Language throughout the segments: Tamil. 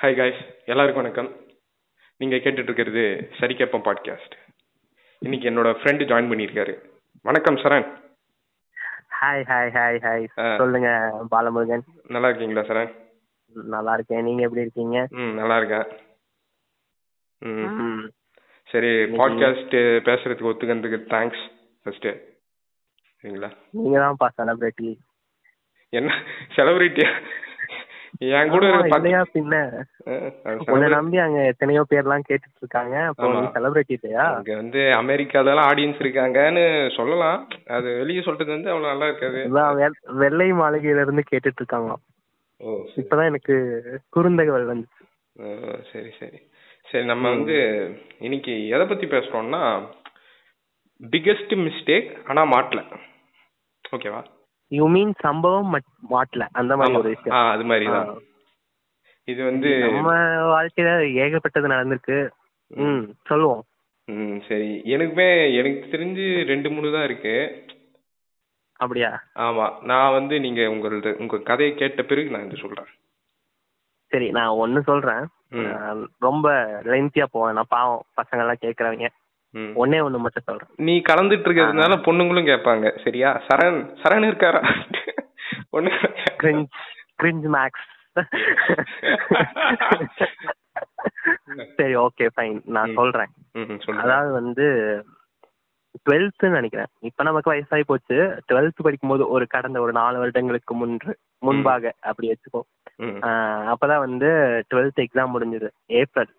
ஹாய் காய்ஸ் எல்லாருக்கும் வணக்கம். நீங்கள் கேட்டுட்டு இருக்கிறது சரி கேப்பம் பாட்காஸ்ட் இன்னைக்கு என்னோட ஃப்ரெண்டு ஜாயின் பண்ணியிருக்காரு. வணக்கம் Saran. Hi hi hi hi. சொல்லுங்க பாலமுருகன். நல்லா இருக்கீங்களா சரண்? நல்லா இருக்கேன். நீங்க எப்படி இருக்கீங்க? ம் நல்லா இருக்கேன். ம். சரி பாட்காஸ்ட் பேசுறதுக்கு ஒத்துக்கிறதுக்கு தேங்க்ஸ் ஃபர்ஸ்ட்டு சரிங்களா? நீங்க தான்ப்பா செலிபிரிட்டி என்ன செலிபிரிட்டி என் கூட இல்லையா பின்ன? உன்னை. நம்பி அங்க எத்தனையோ பேர்லாம் கேட்டுட்டு இருக்காங்க அப்போ. நீ செலிபிரிட்டி இல்லையா? அங்க வந்து அமெரிக்காலலாம் ஆடியன்ஸ் இருக்காங்கன்னு சொல்லலாம். அது வெளியே சொல்றது வந்து அவ்வளவு நல்லா இருக்காது. வெள்ளை மாளிகையில இருந்து கேட்டுட்டு இருக்காங்க ஓ சரி. இப்பதான் எனக்கு குறுந்தகவல் வந்துச்சு. சரி சரி. சரி நம்ம வந்து இன்னைக்கு எதை பத்தி பேசுறோம்னா பிக்கெஸ்ட் மிஸ்டேக் ஆனா மாட்டல. ஓகேவா? யூ மீன் சம்பவம் மாட்டல அந்த மாதிரி ஒரு ஆ விஷயம் அது மாதிரி தான். இது வந்து நம்ம வாழ்க்கையில ஏகப்பட்டது நடந்திருக்கு. ம். சொல்லுவோம். ம் சரி. எனக்குமே எனக்கு தெரிஞ்சு ரெண்டு மூணு தான் இருக்கு. அப்படியா? ஆமா. நான் வந்து நீங்க உங்களது உங்க கதையை கேட்ட பிறகு நான் இது சொல்றேன். சரி நான் ஒன்னு சொல்றேன். ரொம்ப லென்த்தியா போவேன். நான் பாவம் பசங்க எல்லாம் கேக்குறவங்க. ஒன்னே ஒண்ணு மட்டும் சொல்றேன். நீ கலந்துட்டு இருக்கிறதுனால பொண்ணுங்களும் கேட்பாங்க. சரியா? சரண் சரண் இருக்காரா? பொண்ணு கிரிஞ்ச் கிரிஞ்ச் மேக்ஸ் சரி ஓகே ஃபைன் நான். சொல்றேன். அதாவது வந்து டுவெல்த்னு நினைக்கிறேன். இப்ப நமக்கு வயசாகி போச்சு. டுவெல்த் படிக்கும்போது ஒரு கடந்த ஒரு நாலு வருடங்களுக்கு முன்று முன்பாக அப்படி வச்சுக்கோ அப்பதான் வந்து டுவெல்த் எக்ஸாம் முடிஞ்சது. April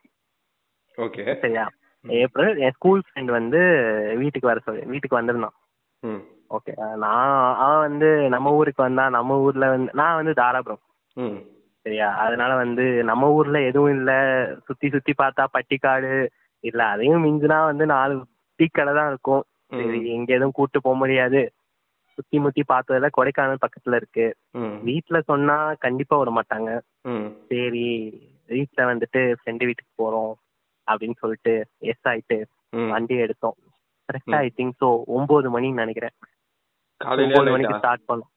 okay. சரியா. ஏப்ரல் என் ஸ்கூல் ஃப்ரெண்ட் வந்து வீட்டுக்கு வர சொல்லி வீட்டுக்கு வந்திருந்தான். ம். ஓகே நான் அவன் வந்து நம்ம ஊருக்கு வந்தான் நம்ம ஊர்ல வந்து நான் வந்து தாராபுரம் ம். சரியா? அதனால வந்து நம்ம ஊர்ல எதுவும் இல்ல. சுத்தி சுத்தி பார்த்தா பட்டிக்காடு. இல்ல அதையும் மிஞ்சினா வந்து நாலு டீ கடை தான் இருக்கும். சரி. எங்க எதுவும் கூட்டு போக முடியாது. சுத்தி முத்தி பார்த்ததுல கொடைக்கானல் பக்கத்துல இருக்கு. ம். வீட்ல சொன்னா கண்டிப்பா விட மாட்டாங்க. ம். சரி வீட்ல வந்துட்டு ஃப்ரெண்டு வீட்டுக்கு போறோம் அப்படின்னு சொல்லிட்டு எஸ் ஆயிட்டு வண்டி எடுத்தோம். கரெக்டா ம். ஐ திங்க் ஸோ ஒன்பது மணின்னு நினைக்கிறேன். ஒன்பது மணிக்கு ஸ்டார்ட் பண்ணோம்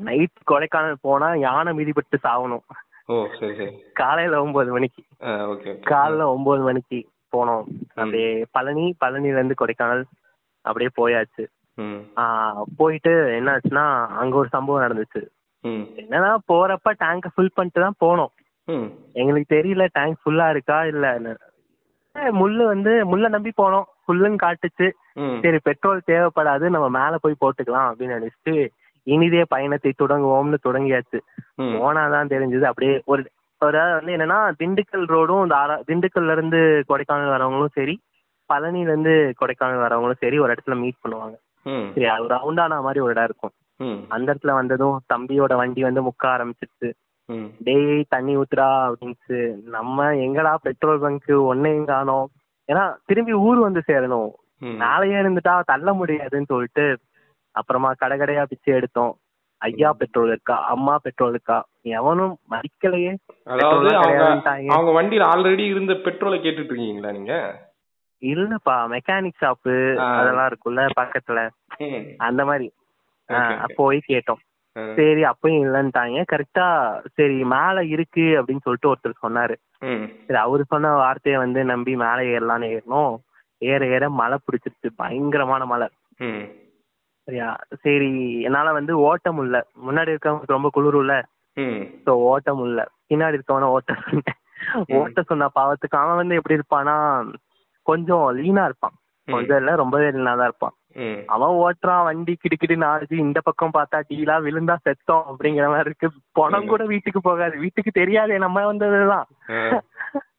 நைட் கொடைக்கானல் போனா யானை மிதிப்பட்டு சாகணும் காலையில ஒன்பது மணிக்கு. காலைல ஒன்பது மணிக்கு போனோம். அப்படியே பழனி பழனில இருந்து கொடைக்கானல் அப்படியே போயாச்சு. போயிட்டு என்ன ஆச்சுன்னா அங்க ஒரு சம்பவம் நடந்துச்சு. என்னன்னா போறப்ப டேங்க ஃபில் பண்ணிட்டு தான் போனோம். எங்களுக்கு தெரியல டேங்க் ஃபுல்லா இருக்கா அஹ் முள்ளு வந்து முள்ள நம்பி போனோம். ஃபுல்லுன்னு காட்டுச்சு. சரி பெட்ரோல் தேவைப்படாது நம்ம மேல போய் போட்டுக்கலாம் அப்படின்னு நினைச்சிட்டு இனிதே பயணத்தை தொடங்குவோம்னு தொடங்கியாச்சு. போனாதான் தெரிஞ்சது. அப்படியே ஒரு ஒரு வந்து என்னன்னா திண்டுக்கல் ரோடும் திண்டுக்கல்ல இருந்து கொடைக்கானல் வரவங்களும் சரி பழனில இருந்து கொடைக்கானல் வரவங்களும் சரி ஒரு இடத்துல மீட் பண்ணுவாங்க. சரி அது ரவுண்டான மாதிரி ஒரு இடம் இருக்கும். அந்த இடத்துல வந்ததும் தம்பியோட வண்டி வந்து முக்க ஆரம்பிச்சிருச்சு. டேய் தண்ணி ஊத்துடா அப்படின்ட்டு நம்ம எங்கடா பெட்ரோல் பங்க் ஒன்னையும் காணோம் ஏன்னா திரும்பி ஊர் வந்து சேரணும். நாளையே இருந்துட்டா தள்ள முடியாதுன்னு சொல்லிட்டு அப்புறமா கடை கடையா பிச்சை எடுத்தோம். ஐயா பெட்ரோல் இருக்கா? அம்மா பெட்ரோல் இருக்கா? எவனும் மதிக்கலையே. அதாவது அவங்க வண்டியில ஆல்ரெடி இருந்த பெட்ரோலை கேட்டுட்டு இருக்கீங்களா நீங்க? இல்லப்பா மெக்கானிக் ஷாப்பு. அதெல்லாம் இருக்குல்ல பக்கத்துல. அந்த மாதிரி. போய் கேட்டோம். சரி அப்பயும் இல்லைன்ட்டாங்க. கரெக்டா சரி மேல இருக்கு அப்படின்னு சொல்லிட்டு ஒருத்தர் சொன்னாரு. சரி அவரு சொன்ன வார்த்தையை வந்து நம்பி மேலே ஏறலாம்னு ஏறணும். ஏற ஏற மழை பிடிச்சிருச்சு. பயங்கரமான மழை. சரியா? சரி என்னால வந்து ஓட்ட முடியல. முன்னாடி இருக்கவங்களுக்கு ரொம்ப குளிரும்ல ம். ஸோ ஓட்ட முடியல. பின்னாடி இருக்கவன ஓட்ட சொன்னேன். ஓட்ட சொன்ன பாவத்துக்கு அவன் வந்து எப்படி இருப்பானா கொஞ்சம் லீனா இருப்பான். கொஞ்சம் இல்ல ரொம்பவே லீனா தான் இருப்பான். அவன் ஓட்டுறான் வண்டி கிடுக்கிட்டு நாடுது இந்த பக்கம் பார்த்தா டீலா விழுந்தா செத்தோம் அப்படிங்கிற மாதிரி இருக்கு. பணம் கூட வீட்டுக்கு போகாது. வீட்டுக்கு தெரியாதே நம்ம வந்ததுதான்.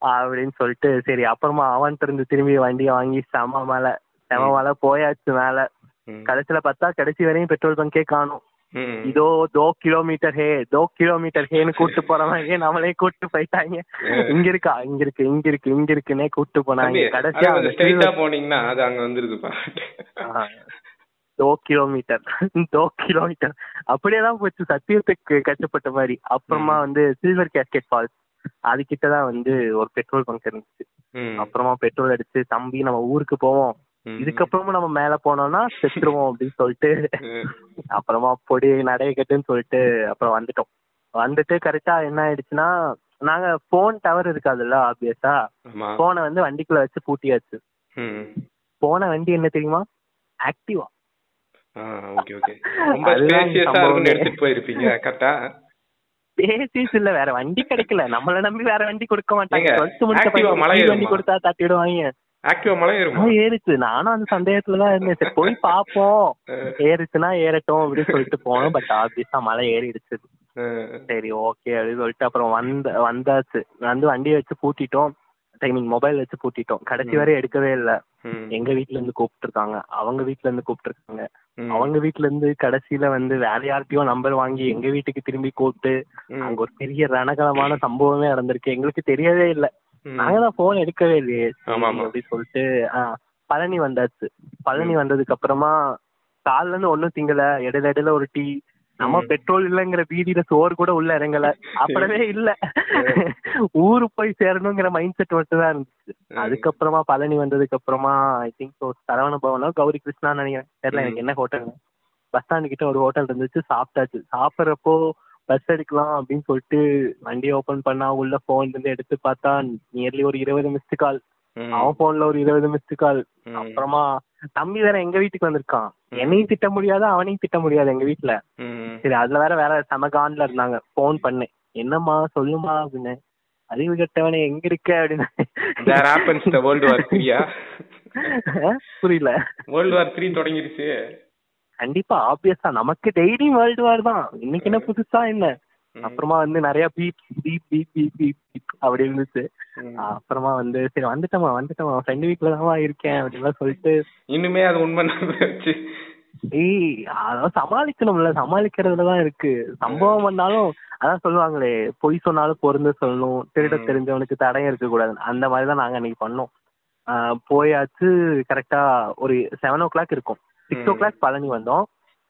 அப்படின்னு சொல்லிட்டு சரி அப்புறமா அவன்கிட்ட இருந்து திரும்பி வண்டியை வாங்கி செம மலை செம மலை போயாச்சு மேல. கடைசியில பார்த்தா கடைசி வரையும் பெட்ரோல் பங்கே காணும். இதோ தோ கிலோமீட்டர் ஹே தோ கிலோமீட்டர் ஹேன்னு கூட்டு போறவங்க நம்மளே கூட்டு போயிட்டாங்க. இங்க இருக்கா? இங்க இருக்கு இங்க இருக்கு இங்க இருக்குன்னே கூட்டு போனாங்க. கடைசியா ஸ்ட்ரைட்டா போனீங்கன்னா அது அங்க வந்துருதுப்பா. தோ கிலோமீட்டர் தோ கிலோமீட்டர். அப்படியே தான் போச்சு சத்தியத்துக்கு கட்டுப்பட்ட மாதிரி. அப்புறமா வந்து சில்வர் கேஸ்கெட் ஃபால்ஸ் அது கிட்ட தான் வந்து ஒரு பெட்ரோல் பங்க் இருந்துச்சு. அப்புறமா பெட்ரோல் அடிச்சு தம்பி நம்ம ஊருக்கு போவோம். இதுக்கப்புறமும் நம்ம மேல போனோம்னா செத்துருவோம் அப்படின்னு சொல்லிட்டு. அப்புறமா பொடி நடைய கட்டுன்னு சொல்லிட்டு அப்புறம் வந்துட்டோம். வந்துட்டு கரெக்டா என்ன ஆயிடுச்சுன்னா நாங்க போன் டவர் இருக்காதுல்ல ஆப்வியஸா போனை வந்து வண்டிக்குள்ள வச்சு பூட்டியாச்சு. போன வண்டி என்ன தெரியுமா? ஆக்டிவா இல்ல வேற வண்டி கிடைக்கல. நம்மள நம்பி வேற வண்டி கொடுக்க மாட்டாங்க. வண்டி? கொடுத்தா தட்டிடுவாங்க. ஆக்டிவா மலை ஏறுமா ஏறுச்சு. நானும் அந்த சந்தேகத்துல தான் இருந்தேன். சரி போய் பாப்போம் ஏறுச்சுன்னா ஏறட்டும் அப்படின்னு சொல்லிட்டு போனோம். பட் ஆப்வியஸா மலை ஏறிடுச்சு. சரி ஓகே அப்படின்னு சொல்லிட்டு அப்புறம் வந்த வந்தாச்சு. வந்து வண்டியை வச்சு பூட்டிட்டோம். டைமிங் மொபைல் வச்சு பூட்டிட்டோம். கடைசி. வரை எடுக்கவே இல்ல. எங்க வீட்ல இருந்து கூப்பிட்டு இருக்காங்க அவங்க வீட்ல இருந்து கூப்பிட்டு இருக்காங்க அவங்க வீட்ல இருந்து கடைசியில வந்து வேற யார்கிட்டயோ நம்பர் வாங்கி எங்க வீட்டுக்கு திரும்பி கூப்பிட்டு அங்க ஒரு பெரிய ரணகலமான சம்பவமே நடந்திருக்கு. எங்களுக்கு தெரியவே இல்ல. ம். நாங்க தான் போன் எடுக்கவே இல்லையே. அப்படி சொல்லிட்டு பழனி வந்தாச்சு பழனி. வந்ததுக்கு அப்புறமா கால்ல இருந்து ஒண்ணும் திங்கல இடையில இடையில ஒரு டீ நம்ம. பெட்ரோல் இல்லங்கிற பீதியில சோறு கூட உள்ள இறங்கல அப்படவே இல்ல ஊரு போய் சேரணுங்கிற மைண்ட் செட் மட்டும் தான் இருந்துச்சு. அதுக்கப்புறமா பழனி வந்ததுக்கு அப்புறமா ஐ திங்க் சரவண பவனோ கௌரி கிருஷ்ணா நினைக்கிறேன் தெரியல. எனக்கு என்ன ஹோட்டல் பஸ் ஸ்டாண்டு கிட்ட ஒரு ஹோட்டல் இருந்துச்சு சாப்பிட்டாச்சு சாப்பிட்றப்போ பஸ் எடுக்கலாம் அப்படின்னு சொல்லிட்டு வண்டி ஓபன் பண்ணா உள்ள போன் இருந்து எடுத்து பார்த்தா நியர்லி ஒரு இருபது மிஸ்டு கால். அவன் போன்ல ஒரு இருபது மிஸ்டு கால். அப்புறமா தம்பி வேற எங்க வீட்டுக்கு வந்திருக்கான். என்னையும் திட்ட முடியாது அவனையும் திட்ட முடியாது எங்க வீட்டுல. சரி அதுல வேற வேற செமகான்ல இருந்தாங்க. ஃபோன் பண்ணேன். என்னம்மா சொல்லுமா அப்படின்னு. அறிவு கெட்டவனே எங்க இருக்க அப்படின்னு. புரியல. வேர்ல்டு வார் த்ரீ தொடங்கிருச்சு. கண்டிப்பா ஆப்வியஸா நமக்கு டெய்லி வேர்ல்டு வார் தான். இன்னைக்கு என்ன புதுசா என்ன. அப்புறமா வந்து நிறைய beep beep beep beep beep beep அப்படி இருந்துச்சு. அப்புறமா வந்து சரி வந்துட்டோமா வந்துட்டோமா. ஃப்ரெண்டு வீட்டுல தான் இருக்கேன் அப்படின்லாம் சொல்லிட்டு. இன்னுமே அது உண்மை ஏய் அதான் சமாளிக்கணும்ல. சமாளிக்கிறதுல தான் இருக்கு. சம்பவம் பண்ணாலும் அதான் சொல்லுவாங்களே பொய் சொன்னாலும் பொருந்து சொல்லணும். திருட. தெரிஞ்சவனுக்கு தடயம் இருக்க கூடாது அந்த மாதிரி தான் நாங்க அன்னைக்கு பண்ணோம். போயாச்சு கரெக்டா ஒரு செவன் ஓ கிளாக் இருக்கும். Six கிளாக் பழனி வந்தோம்.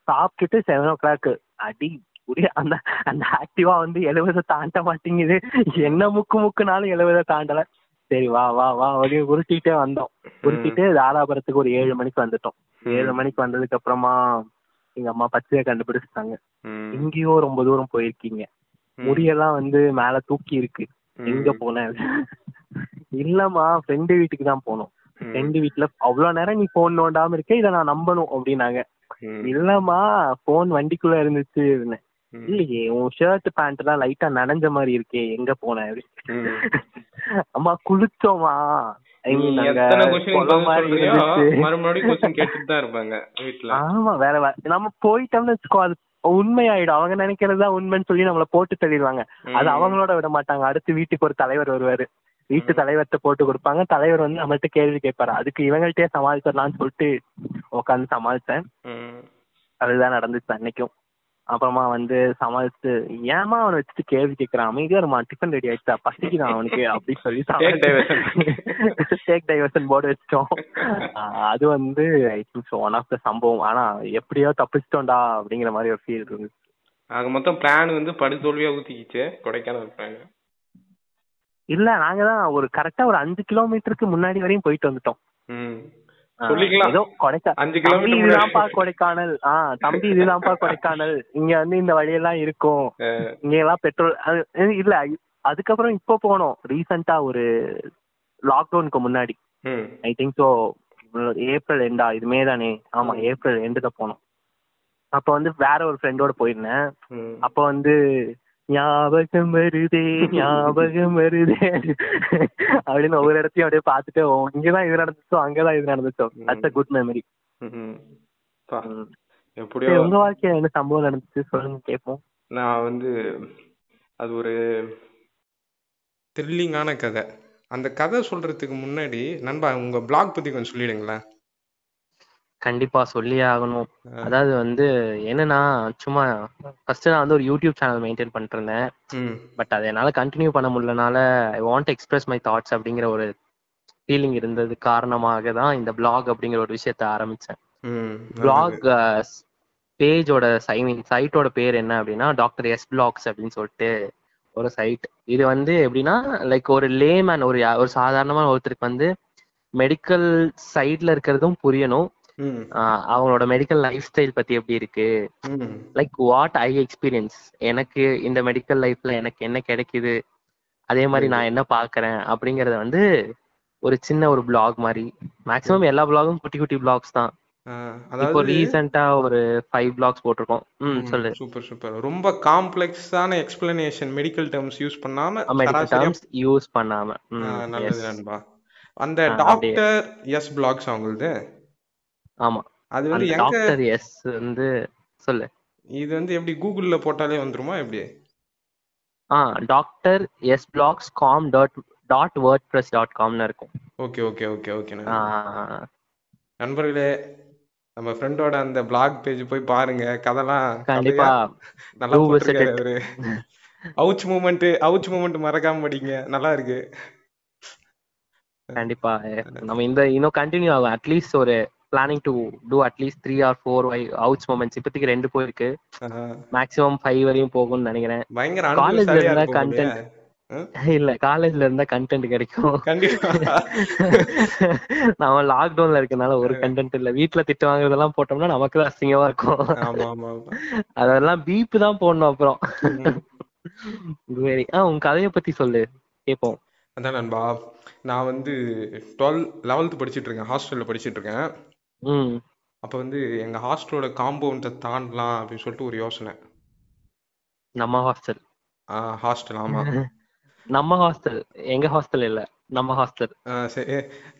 சாப்பிட்டுட்டு செவன் ஓ கிளாக் அடி அந்த அந்த ஆக்டிவா வந்து எழுபதை தாண்ட மாட்டேங்குது. என்ன முக்கு முக்குனாலும் எழுபதை தாண்டல. சரி வா வா வா அப்படின்னு உருட்டிட்டே வந்தோம். உருட்டிட்டு தாராபுரத்துக்கு ஒரு ஏழு மணிக்கு வந்துட்டோம். ஏழு மணிக்கு வந்ததுக்கு அப்புறமா எங்க அம்மா பச்சையை கண்டுபிடிச்சிட்டாங்க. ம். எங்கேயோ ரொம்ப தூரம் போயிருக்கீங்க. முடியெல்லாம் வந்து மேல தூக்கி இருக்கு. எங்க போன? இல்லம்மா ஃப்ரெண்டு வீட்டுக்கு தான் போனோம். ஃப்ரெண்டு வீட்டுல அவ்வளவு நேரம் நீ போன் நோண்டாம இருக்க இதை நான் நம்பணும் அப்படின்னாங்க. இல்லம்மா போன் வண்டிக்குள்ள இருந்துச்சு. ம். இல்லையே உன் ஷர்ட் பேண்ட் எல்லாம் லைட்டா நனைஞ்ச மாதிரி இருக்கே எங்க போன. அம்மா குளிச்சோமா? ஆமா வேற நம்ம போயிட்டோம்னு வச்சுக்கோ அது உண்மையாயிடும். அவங்க நினைக்கிறதா உண்மைன்னு சொல்லி நம்மள போட்டு தள்ளிடுவாங்க. அது. அவங்களோட விட மாட்டாங்க. அடுத்து வீட்டுக்கு ஒரு தலைவர் வருவாரு. வீட்டு. தலைவர்கிட்ட போட்டு கொடுப்பாங்க. தலைவர் வந்து நம்மள்ட்ட கேள்வி கேட்பாரு. அதுக்கு இவங்கள்ட்டயே சமாளிச்சிடலாம்னு சொல்லிட்டு உட்காந்து சமாளிச்சேன். ம். அதுதான் நடந்துச்சு அன்னைக்கும். அப்புறமா வந்து சமாளிச்சு ஏமா அவனை வச்சுட்டு கேள்வி கேட்கறான் அமைதியா இருமா டிஃபன் ரெடி ஆயிடுச்சா? பசிக்குதான் அவனுக்கு? அப்படின்னு சொல்லி. டேக் டைவர்ஷன் போர்டு வச்சிட்டோம். அது வந்து ஒன் ஆஃப் த சம்பவம். ஆனா எப்படியோ தப்பிச்சிட்டோம்டா அப்படிங்கிற மாதிரி ஒரு ஃபீல் இருந்துச்சு. ஆக மொத்தம் பிளான் வந்து படுதோல்வியா ஊத்திக்கிச்சு. கொடைக்கானல் பிளான் இல்ல நாங்க தான் ஒரு கரெக்டா ஒரு அஞ்சு கிலோமீட்டருக்கு முன்னாடி வரையும் போயிட்டு வந்துட்டோம். ஆஹ். ஏதோ கொடைக்கா அஞ்சு தம்பி கிலோமீட்டர் இதுதான்ப்பா கொடைக்கானல். ஆ தம்பி இதுதான்ப்பா கொடைக்கானல். இங்க வந்து இந்த வழியெல்லாம் இருக்கும். இங்க எல்லாம் பெட்ரோல் இல்ல அதுக்கப்புறம் இப்போ போனோம். ரீசெண்டா ஒரு லாக்டவுனுக்கு முன்னாடி. ஐ திங்க் ஸோ ஏப்ரல் எண்டா இது மே தானே. ஆமா ஏப்ரல் எண்டுல போனோம். அப்போ வந்து வேற ஒரு ஃப்ரெண்டோட போயிருந்தேன். அப்போ வந்து ஞாபகம் வருதே ஞாபகம் வருதே. அப்படின்னு ஒவ்வொரு இடத்தையும் அப்படியே பார்த்துட்டு இங்கதான் இது நடந்துச்சோ அங்கதான் இது நடந்துச்சோ. தட்ஸ் அ குட் மெமரி எப்படியோ உங்க வாழ்க்கையில என்ன சம்பவம் நடந்துச்சு? சொல்லுங்க கேட்போம் நான் வந்து அது ஒரு த்ரில்லிங்கான கதை. அந்த கதை சொல்றதுக்கு முன்னாடி நண்பா உங்க பிளாக் பத்தி கொஞ்சம் சொல்லிடுங்களேன். கண்டிப்பா சொல்லியே ஆகணும். அதாவது வந்து என்னன்னா சும்மா ஃபர்ஸ்ட் நான் வந்து ஒரு யூடியூப் சேனல் மெயின்டைன் பண்ணிட்டு இருந்தேன் பட் அதை என்னால கண்டினியூ பண்ண முடியலனால I want express my thoughts அப்படிங்கிற ஒரு ஃபீலிங் இருந்தது காரணமாக தான் இந்த பிளாக் அப்படிங்கிற ஒரு விஷயத்த ஆரம்பிச்சேன். பிளாக் பேஜோட ஐ மீன் சைட்டோட பேர் என்ன அப்படின்னா டாக்டர் எஸ் பிளாக்ஸ் அப்படின்னு சொல்லிட்டு ஒரு சைட் இது வந்து எப்படின்னா லைக் ஒரு லேமேன் ஒரு ஒரு சாதாரணமான ஒருத்தருக்கு வந்து மெடிக்கல் சைட்ல இருக்கிறதும் புரியணும். அவங்களோட மெடிக்கல் லைஃப் ஸ்டைல் பத்தி எப்படி இருக்கு? லைக் வாட் ஐ எக்ஸ்பீரியன்ஸ் எனக்கு இந்த மெடிக்கல் லைஃப்ல எனக்கு என்ன கிடைக்குது? அதே மாதிரி நான் என்ன பாக்குறேன்? அப்படிங்கறத வந்து ஒரு சின்ன ஒரு பிளாக் மாதிரி. மேக்ஸிமம் எல்லா பிளாகும் குட்டி குட்டி பிளாக்ஸ் தான். இப்போ ரீசெண்டா ஒரு ஃபைவ் பிளாக்ஸ் போட்டிருக்கோம். ம் சொல்லு. சூப்பர் சூப்பர் ரொம்ப காம்ப்ளெக்ஸான எக்ஸ்பிளனேஷன் மெடிக்கல் டேர்ம்ஸ் யூஸ் பண்ணாம மெடிக்கல் டேர்ம்ஸ் யூஸ் பண்ணாம. நல்லது நண்பா. அந்த. டாக்டர் எஸ் பிளாக்ஸ் அவங்களுது. ஆமா. அது வந்து டாக்டர் எஸ் வந்து சொல்லு. இது வந்து எப்படி கூகுள்ல போட்டாலே வந்துருமா எப்படி? ஆ doctor S blogs com dot dot WordPress dot காம்னு இருக்கும். ஓகே ஓகே ஓகே ஓகே நண்பர்களே நம்ம ஃப்ரெண்டோட அந்த பிளாக் பேஜ் போய் பாருங்க. கதைலாம் கண்டிப்பா. நல்லா போட்டிருக்காரு அவுச் மூமெண்ட் அவுச் மூமெண்ட் மறக்காம படிங்க. நல்லா இருக்கு. கண்டிப்பா. நம்ம இந்த இன்னும் கண்டினியூ ஆகும். அட்லீஸ்ட் ஒரு planning to two at least three or four outs moments இப்போதைக்கு ரெண்டு போயிருக்கு. ஆஹ். மேக்ஸிமம் ஃபைவ் வரையும் போகும்னு நினைக்கிறேன். காலேஜ்ல இருந்தா. கண்டென்ட் இல்ல காலேஜ்ல இருந்தா கண்டென்ட் கிடைக்கும். நம்ம லாக்டவுன்ல இருக்கனால ஒரு கண்டென்ட் இல்ல. வீட்ல திட்டு வாங்குறதெல்லாம் போட்டோம்னா நமக்கு தான் அசிங்கமா இருக்கும். ஆமா ஆமா ஆமா. அதெல்லாம் பீப் தான் போடணும் அப்புறம். ம். சரி. ஆ உன் கதையை பத்தி சொல்லு. கேப்போம். அதான் நண்பா. நான் வந்து டுவெல் லெவல்த் படிச்சிட்டு இருக்கேன் ஹாஸ்டல்ல படிச்சிட்டு இருக்கேன் ம். அப்ப வந்து எங்க ஹாஸ்டலோட காம்பவுண்ட தாண்டலாம் அப்படின்னு சொல்லிட்டு ஒரு யோசனை. நம்ம ஹாஸ்டல் ஹாஸ்டல் ஆமா. நம்ம ஹாஸ்டல் எங்க ஹாஸ்டல் இல்ல? நம்ம ஹாஸ்டல் சரி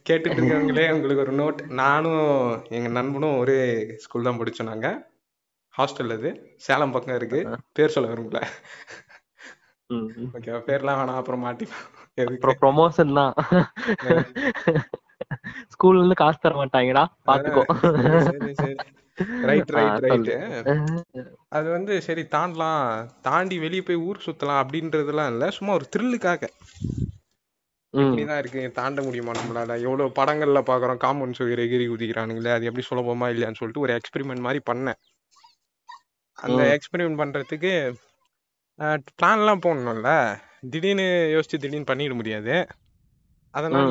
கேட்டுட்டு இருக்கவங்களே உங்களுக்கு ஒரு நோட் நானும் எங்க நண்பனும் ஒரே ஸ்கூல் தான் படிச்சோம் நாங்க. ஹாஸ்டல் அது. சேலம் பக்கம் இருக்கு. பேர் சொல்ல விரும்பல. ஓகே பேர்லாம் வேணாம் அப்புறம் எதுக்கு அப்புறம் ப்ரொமோஷன் தான். ஸ்கூல்ல இருந்து காசு தர மாட்டாங்கடா பாத்துக்கோ. சரி சரி ரைட் ரைட். ரைட்டு அது வந்து சரி தாண்டலாம். தாண்டி வெளியே போய் ஊர் சுத்தலாம் அப்படின்றதெல்லாம் இல்ல. சும்மா ஒரு த்ரில்லுக்காக இப்படிதான் இருக்கு. தாண்ட முடியுமா நம்மளால? எவ்வளவு படங்கள்ல பாக்குறோம். காம்பவுண்ட் சுவர் எகிரி குதிக்கிறானுங்களே அது எப்படி சுலபமா இல்லையான்னு சொல்லிட்டு ஒரு எக்ஸ்பெரிமெண்ட் மாதிரி பண்ணேன். அந்த. எக்ஸ்பெரிமெண்ட் பண்றதுக்கு பிளான் எல்லாம் போடணும்ல. திடீர்னு யோசிச்சு திடீர்னு பண்ணிட முடியாது. அதனால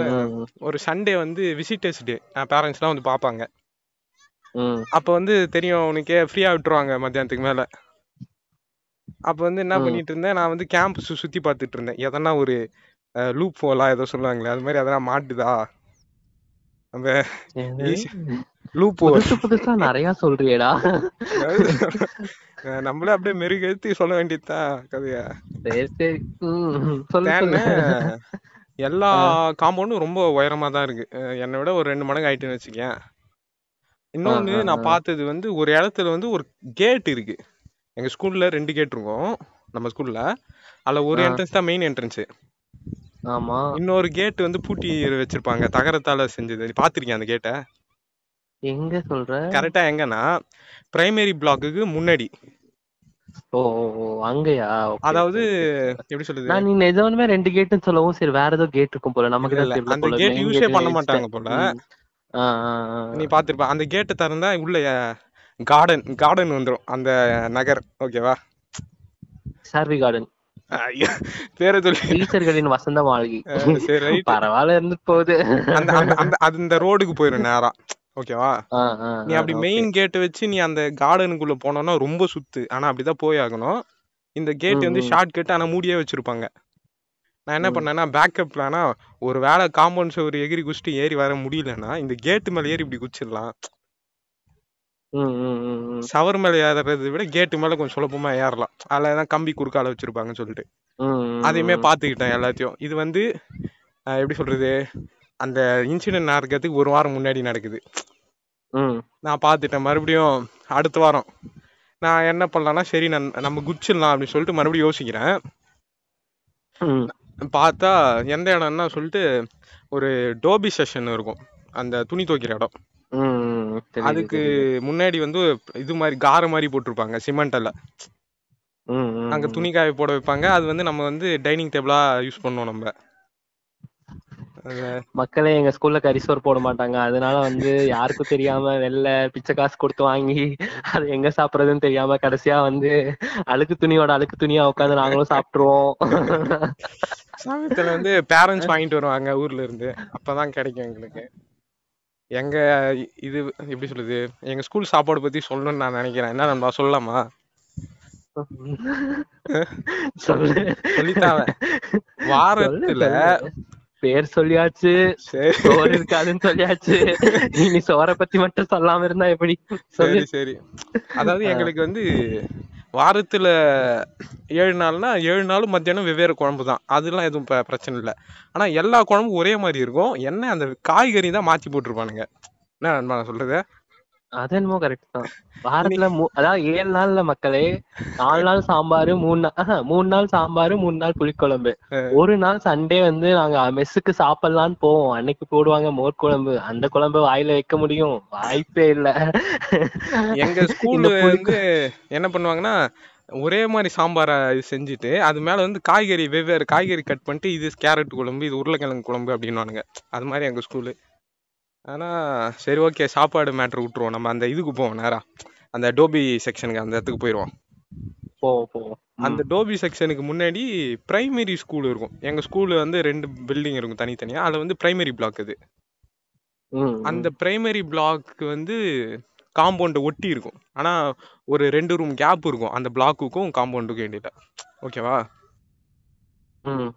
ஒரு சண்டே வந்து விசிட்டர்ஸ் டே பேரண்ட்ஸ்லாம் வந்து பார்ப்பாங்க அப்ப வந்து தெரியும் உனக்கே ஃப்ரீயா விட்டுருவாங்க மத்தியானத்துக்கு மேல. அப்ப வந்து என்ன. பண்ணிட்டு இருந்தேன் நான் வந்து கேம்ப் சுத்தி பார்த்துட்டு இருந்தேன். எதனா ஒரு லூப் போலா ஏதோ சொல்லுவாங்களே அது மாதிரி எதனா மாட்டுதா? என்னது? லூப் புதுசு புதுசா நிறைய சொல்றியேடா. நம்மளே அப்படியே மெருகேத்தி சொல்ல வேண்டியதுதான் கதைய. சரி சரி. எல்லா காம்பவுண்டும் ரொம்ப உயரமா தான் இருக்கு. என்னை விட ஒரு ரெண்டு மடங்கு ஆயிட்டுன்னு வச்சுக்கேன் இன்னொன்னு நான். பார்த்தது வந்து ஒரு இடத்துல வந்து ஒரு கேட் இருக்கு. எங்க ஸ்கூல்ல ரெண்டு கேட் இருக்கும் நம்ம ஸ்கூல்ல அதுல ஒரு. என்ட்ரன்ஸ் தான் மெயின் என்ட்ரன்ஸ் ஆமா. இன்னொரு கேட் வந்து பூட்டி வச்சிருப்பாங்க தகரத்தால செஞ்சது. பாத்திருக்கேன் அந்த கேட்டை எங்க சொல்ற? கரெக்டா எங்கன்னா பிரைமரி பிளாக்குக்கு முன்னாடி. ஓ அங்கயா? அதாவது. எப்படி சொல்றது? நான் நீ நிஜமாலுமே ரெண்டு கேட்னு சொல்லவும் சரி வேற ஏதோ கேட் இருக்கும் போல. நமக்கு தான் அந்த ஏ gate பண்ண மாட்டாங்க. போல. நீ பாத்திருப்ப அந்த கேட்டை திறந்தா உள்ள கார்டன் கார்டன் வந்துரும் அந்த நகர் ஓகேவா சார்வி கார்டன் பேரை சொல்லி. டீச்சர்களின் வசந்த மாளிகை. பரவாயில்ல இருந்துட்டு போகுது. அந்த அந்த அந்த ரோடுக்கு போயிரும் நேரா. ஓகேவா நீ அப்படி. மெயின் கேட் வச்சு நீ அந்த கார்டனுக்குள்ள போனோம்னா ரொம்ப சுத்து ஆனா அப்படிதான் போய் ஆகணும் இந்த கேட் வந்து. ஷார்ட் கட் ஆனா மூடியே வச்சிருப்பாங்க நான் என்ன. பண்ணேன்னா பேக்கப் பிளானா ஒரு வேளை காம்பவுண்ட் ஒரு எகிரி குச்சிட்டு ஏறி வர முடியலன்னா இந்த கேட் மேல ஏறி இப்படி குச்சிடலாம். சவர் மேல ஏறதை விட கேட்டு மேல கொஞ்சம் சுலபமா ஏறலாம் அதுல தான் கம்பி குறுக்கால வச்சிருப்பாங்கன்னு சொல்லிட்டு அதையுமே. பாத்துக்கிட்டேன் எல்லாத்தையும் இது வந்து எப்படி சொல்றது அந்த இன்சிடென்ட் நடக்கிறதுக்கு ஒரு வாரம் முன்னாடி நடக்குது. நான் பார்த்துட்டேன். மறுபடியும் அடுத்த வாரம் நான் என்ன பண்ணலாம்னா சரி நான் நம்ம குச்சிடலாம் அப்படின்னு சொல்லிட்டு மறுபடியும் யோசிக்கிறேன். பார்த்தா எந்த இடம்னா சொல்லிட்டு ஒரு டோபி செஷன் இருக்கும். அந்த துணி துவைக்கிற இடம். அதுக்கு. முன்னாடி வந்து இது மாதிரி கார மாதிரி போட்டிருப்பாங்க சிமெண்ட்ல அங்க. துணி காய போட வைப்பாங்க. அது வந்து நம்ம வந்து டைனிங் டேபிளா யூஸ் பண்ணுவோம் நம்ம. மக்களே எங்க ஸ்கூல்ல கரிசோர் போட மாட்டாங்க. அதனால வந்து யாருக்கும் தெரியாம வெளில பிச்சை காசு கொடுத்து வாங்கி அது எங்க சாப்பிடுறதுன்னு தெரியாம கடைசியா வந்து அழுக்கு துணியோட அழுக்கு துணியா உட்காந்து நாங்களும் சாப்பிட்டுருவோம். சமயத்துல வந்து பேரண்ட்ஸ் வாங்கிட்டு வருவாங்க ஊர்ல இருந்து. அப்பதான் கிடைக்கும் எங்களுக்கு. எங்க இது எப்படி சொல்றது எங்க ஸ்கூல் சாப்பாடு பத்தி சொல்லணும்னு நான் நினைக்கிறேன். என்ன நண்பா சொல்லலாமா? சொல்லு. வாரத்துல. பேர் சொல்லியாச்சு சரி. சோறு இருக்காதுன்னு சொல்லியாச்சு. நீ சோற பத்தி மட்டும் சொல்லாம இருந்தா எப்படி? சரி சரி. அதாவது எங்களுக்கு வந்து வாரத்துல ஏழு நாள்னா ஏழு நாளும் மத்தியானம் வெவ்வேறு குழம்பு தான். அதெல்லாம் எதுவும் பிரச்சனை இல்லை. ஆனா எல்லா குழம்பும் ஒரே மாதிரி இருக்கும். என்ன அந்த காய்கறி தான் மாத்தி போட்டிருப்பானுங்க. என்ன நான் சொல்றது? அது என்னமோ கரெக்ட் தான் வாரத்துல அதாவது ஏழு நாள்ல மக்களே நாலு நாள் சாம்பார் மூணு நாள் மூணு நாள் சாம்பார் மூணு நாள் புளிக்குழம்பு. ஒரு நாள் சண்டே வந்து நாங்க மெஸ்ஸுக்கு சாப்பிடலாம்னு போவோம். அன்னைக்கு போடுவாங்க மோர் குழம்பு. அந்த குழம்பு வாயில வைக்க முடியும். வாய்ப்பே இல்ல. எங்க ஸ்கூல்ல வந்து என்ன பண்ணுவாங்கன்னா ஒரே மாதிரி சாம்பாரை செஞ்சுட்டு அது மேல வந்து காய்கறி வெவ்வேறு காய்கறி கட் பண்ணிட்டு இது கேரட் குழம்பு இது உருளைக்கிழங்கு குழம்பு அப்படின்னுவானுங்க. அது மாதிரி எங்க ஸ்கூலு. ஆனா சரி ஓகே சாப்பாடு மேட்ரு விட்டுருவோம். நம்ம அந்த இதுக்கு போவோம் நேரா. அந்த டோபி செக்ஷனுக்கு அந்த இடத்துக்கு போயிடுவோம் போ போ. அந்த டோபி செக்ஷனுக்கு முன்னாடி பிரைமரி ஸ்கூல் இருக்கும். எங்க ஸ்கூல்ல வந்து ரெண்டு பில்டிங் இருக்கும் தனித்தனியா. அதுல வந்து பிரைமரி பிளாக் இது ம், அந்த பிரைமரி பிளாக் வந்து காம்பவுண்ட் ஒட்டி இருக்கும். ஆனா ஒரு ரெண்டு ரூம் கேப் இருக்கும். அந்த பிளாக்குக்கும் காம்பவுண்டுக்கும் இடையில ஓகேவா ம்,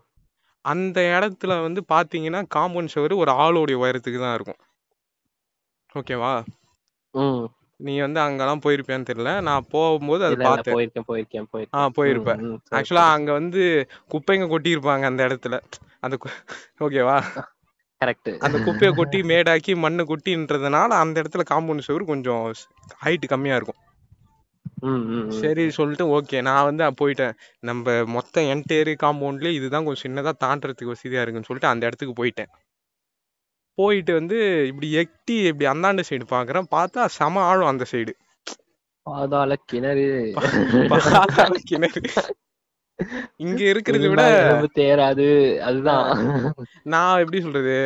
அந்த இடத்துல வந்து பாத்தீங்கன்னா காம்பவுண்ட் சுவர் ஒரு ஆளோடைய உயரத்துக்கு தான் இருக்கும். ஓகேவா? ம். நீ வந்து அங்கெல்லாம் போயிருப்பியான்னு தெரியல. நான் போகும்போது அது இல்ல, இல்ல, பார்த்தேன். போயிருக்கேன் போயிருக்கேன் ஆ போயிருக்கேன். போயிருப்ப ம், ம், சரி, ஆக்சுவலா சரி. அங்க வந்து குப்பைங்க கொட்டியிருப்பாங்க அந்த இடத்துல. அந்த ஓகேவா? கரெக்ட் அந்த குப்பையை கொட்டி மேடாக்கி மண்ணு கொட்டின்றதுனால அந்த இடத்துல காம்பவுண்ட் சுவர் கொஞ்சம் ஹைட் கம்மியா இருக்கும். ம், ம், ம். சரி சொல்லிட்டு ஓகே நான் வந்து அப்ப போயிட்டேன். நம்ம மொத்த என்டேரி காம்பவுண்ட்லயே இதுதான் கொஞ்சம் சின்னதா தாண்டறதுக்கு வசதியா இருக்குன்னு சொல்லிட்டு அந்த இடத்துக்கு போயிட்டேன். போயிட்டு வந்து இப்படி எட்டி இப்படி அந்தாண்ட சைடு பாக்குறேன் பார்த்தா செம ஆழம் அந்த சைடு பாதாள கிணறு. கிணறு. இங்க இருக்கிறத விட தேராது. அதுதான். நான் எப்படி சொல்றது?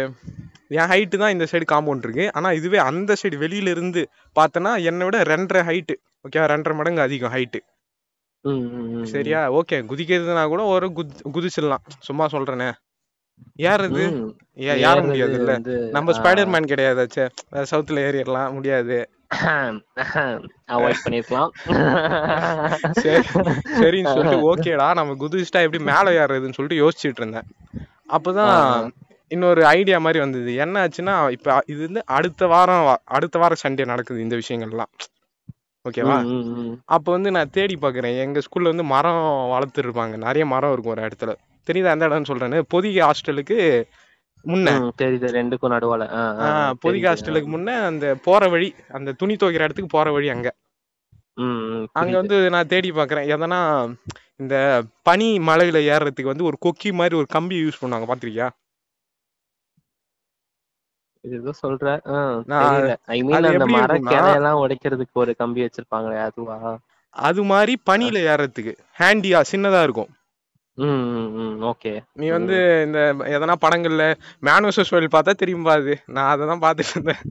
என் ஹைட்டு தான் இந்த சைடு காம்பவுண்ட் இருக்கு. ஆனா இதுவே அந்த சைடு வெளியில இருந்து பார்த்தனா என்னை விட ரெண்டரை ஹைட்டு ஓகே ரெண்டரை மடங்கு அதிகம் ஹைட்டு சரியா? ஓகே குதிக்கிறதுனா கூட ஒரு குதி குதிச்சிடலாம். சும்மா சொல்றேனே. ஏ- ஏற ஏறுறது முடியாது இல்ல நம்ம ஆ, ஸ்பைடர் மேன் கிடையாதாச்சே சவுத்துல ஏறிடலாம் முடியாது. Avoid பண்ணிருக்கலாம். சரி சரின்னு சொல்லிட்டு ஓகேடா நம்ம குதிச்சிட்டா எப்படி மேல ஏறுறதுன்னு சொல்லிட்டு யோசிச்சுட்டு இருந்தேன். அப்பதான் இன்னொரு ஐடியா மாதிரி வந்தது. என்ன ஆச்சுன்னா இப்ப இது வந்து அடுத்த வாரம் அடுத்த வாரம் சண்டே நடக்குது இந்த விஷயங்கள்லாம். ஓகேவா. அப்ப வந்து நான் தேடி பாக்குறேன். எங்க ஸ்கூல்ல வந்து மரம் வளர்த்து இருப்பாங்க. நிறைய மரம் இருக்கும் ஒரு இடத்துல. தெரியுதா எந்த இடம்னு சொல்றேன்னு? பொதிகை ஹாஸ்டலுக்கு முன்ன. தெரியுது. ரெண்டுக்கும் நடுவால. பொதிகை. ஹாஸ்டலுக்கு முன்ன அந்த போற வழி அந்த துணி துவைக்கிற இடத்துக்கு போற வழி அங்க. அங்க. வந்து நான் தேடி பாக்குறேன். எதனா இந்த பனி மலையில ஏறுறதுக்கு வந்து ஒரு கொக்கி மாதிரி ஒரு கம்பி யூஸ் பண்ணுவாங்க. பாத்திருக்கியா? ஏதோ சொல்ற. ஐ மீன் அந்த மர கிளையெல்லாம் உடைக்கிறதுக்கு ஒரு கம்பி வச்சிருப்பாங்களே அதுவா? அது மாதிரி பனியில ஏறுறதுக்கு ஹேண்டியா சின்னதா இருக்கும். ஓகே. நீ வந்து இந்த எதனா படங்கள்ல மேனுவசஸ் பார்த்தா தெரியும்பா அது நான் அதை தான் பார்த்துட்டு இருந்தேன்.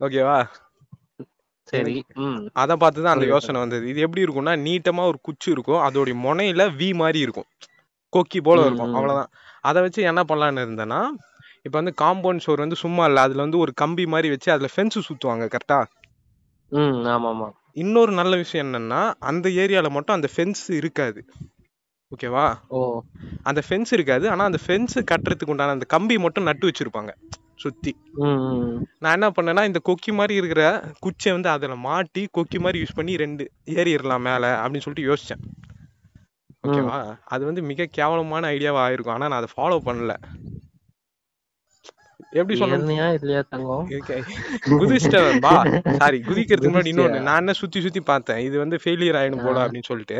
ஓகேவா சரி அதை பார்த்து தான் அந்த. யோசனை வந்தது. இது எப்படி இருக்கும்னா நீட்டமா ஒரு குச்சி இருக்கும். அதோடைய முனையில வி மாதிரி இருக்கும். கொக்கி போல இருக்கும். அவ்வளவுதான். அதை வச்சு என்ன பண்ணலான்னு இருந்தேன்னா இப்ப வந்து காம்பவுண்ட் ஸ்டோர் வந்து சும்மா இல்ல. அதுல வந்து ஒரு கம்பி மாதிரி வச்சு அதுல ஃபென்ஸ் சுத்துவாங்க கரெக்டா ம் ஆமா ஆமா இன்னொரு நல்ல விஷயம் என்னன்னா அந்த ஏரியால மட்டும் அந்த ஃபென்ஸ் இருக்காது. ஓகேவா? ஓ. அந்த ஃபென்ஸ் இருக்காது. ஆனா அந்த ஃபென்ஸ் கட்டுறதுக்கு உண்டான அந்த கம்பி மட்டும் நட்டு வச்சிருப்பாங்க. சுத்தி. நான் என்ன பண்ணேன்னா இந்த கொக்கி மாதிரி இருக்கிற குச்சியை வந்து அதுல மாட்டி கொக்கி மாதிரி யூஸ் பண்ணி ரெண்டு ஏறிடலாம் மேல அப்படின்னு சொல்லிட்டு யோசிச்சேன். ஓகேவா? அது வந்து மிக கேவலமான ஐடியாவா ஆயிருக்கும் ஆனா நான் அதை ஃபாலோ பண்ணல. எப்படி ஏறுனியா இல்லையா தங்கம்? குதிச்சிட்டேன். பா சாரி குதிக்கிறதுக்கு முன்னாடி இன்னொன்னு? நான் என்ன சுத்தி சுத்தி பார்த்தேன்? இது வந்து ஃபெயிலியர் ஆயிடும் போல. அப்படின்னு சொல்லிட்டு.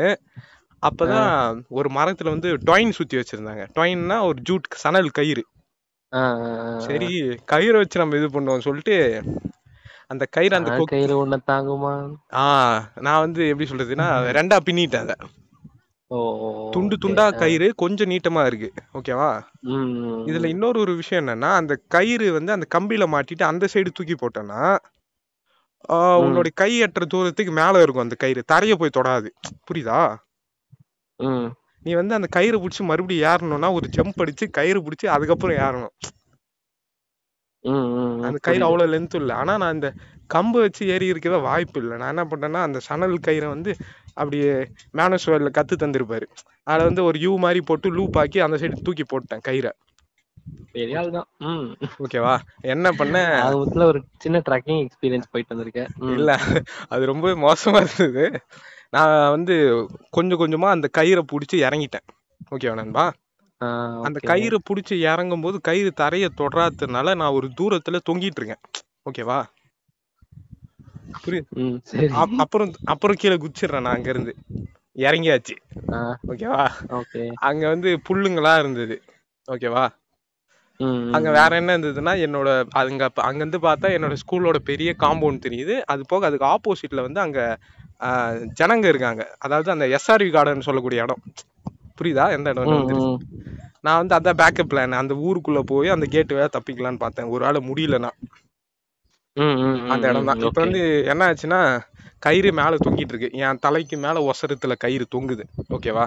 அப்பதான் ஒரு மரத்துல வந்து டொயின் சுத்தி வச்சிருந்தாங்க டொயின்னா ஒரு ஜூட் சணல் கயிறு. சரி கயிறை வச்சு நம்ம இது பண்ணுவோம் சொல்லிட்டு அந்த கயிறு அந்த கயிறு உன்னை தாங்குமா ஆ நான் வந்து எப்படி சொல்றதுன்னா ரெண்டா பின்னிட்டேன் அதை துண்டு. துண்டா. கயிறு கொஞ்சம் நீட்டமா இருக்கு ஓகேவா இதுல. இன்னொரு ஒரு விஷயம் என்னன்னா அந்த கயிறு வந்து அந்த கம்பியில மாட்டிட்டு அந்த சைடு தூக்கி ம். உன்னோட கை எட்டுற தூரத்துக்கு மேல இருக்கும் அந்த கயிறு தரைய போய் தொடாது புரியுதா. நீ வந்து அந்த கயிறு பிடிச்சி மறுபடியும் ஏறணும்னா ஒரு ஜம்ப் அடிச்சு கயிறு பிடிச்சி அதுக்கப்புறம் ஏறணும். அந்த கயிறு. அவ்வளவு லென்த் இல்ல. ஆனா நான் இந்த கம்பு வச்சு ஏறி இருக்கவே வாய்ப்பு இல்லை. நான் என்ன பண்ணேன்னா அந்த சணல் கயிறை வந்து அப்படியே மேனஸ்வேர்ல கத்து தந்திருப்பாரு. அதுல வந்து ஒரு யூ மாதிரி போட்டு லூப் ஆக்கி அந்த சைடு தூக்கி போட்டேன் கயிறை. ஓகேவா என்ன பண்ணேன் ஆரம்பத்துல ஒரு சின்ன ட்ரக்கிங் எக்ஸ்பீரியன்ஸ் போயிட்டு வந்திருக்கேன். இல்ல. அது ரொம்ப மோசமா இருந்தது. நான் வந்து கொஞ்சம் கொஞ்சமா அந்த கயிறை புடிச்சு இறங்கிட்டேன். ஓகேவா நண்பா? அந்த. கயிறை புடிச்சு இறங்கும் போது கயிறு தரைய தொடாததுனால நான் ஒரு தூரத்துல தொங்கிட்டு இருக்கேன். ஓகேவா? புரியுது? அப்புறம் அப்புறம் கீழே குச்சிடுறேன் நான் அங்க இருந்து இறங்கியாச்சு ஓகேவா? ஓகே. அங்க வந்து புல்லுங்களா இருந்தது. ஓகேவா? அங்க வேற என்ன இருந்ததுன்னா என்னோட அங்க அங்க இருந்து பார்த்தா என்னோட ஸ்கூலோட பெரிய காம்பவுண்ட் தெரியுது. அது போக அதுக்கு ஆப்போசிட்ல வந்து அங்க ஜனங்க இருக்காங்க. அதாவது அந்த எஸ்ஆர்வி கார்டன் சொல்லக்கூடிய இடம். புரியுதா? எந்த இடம். நான் வந்து அதான் பேக்கப் பிளான் அந்த ஊருக்குள்ள போய் அந்த கேட் வேற தப்பிக்கலாம்னு பார்த்தேன். ஒரு ஆளை முடியலனா ம், ம், ம், அந்த இடம் தான். இப்போ. வந்து என்ன ஆச்சுன்னா கயிறு மேல தொங்கிட்டு இருக்கு. என் தலைக்கு மேல ஒசரத்துல கயிறு தொங்குது. ஓகேவா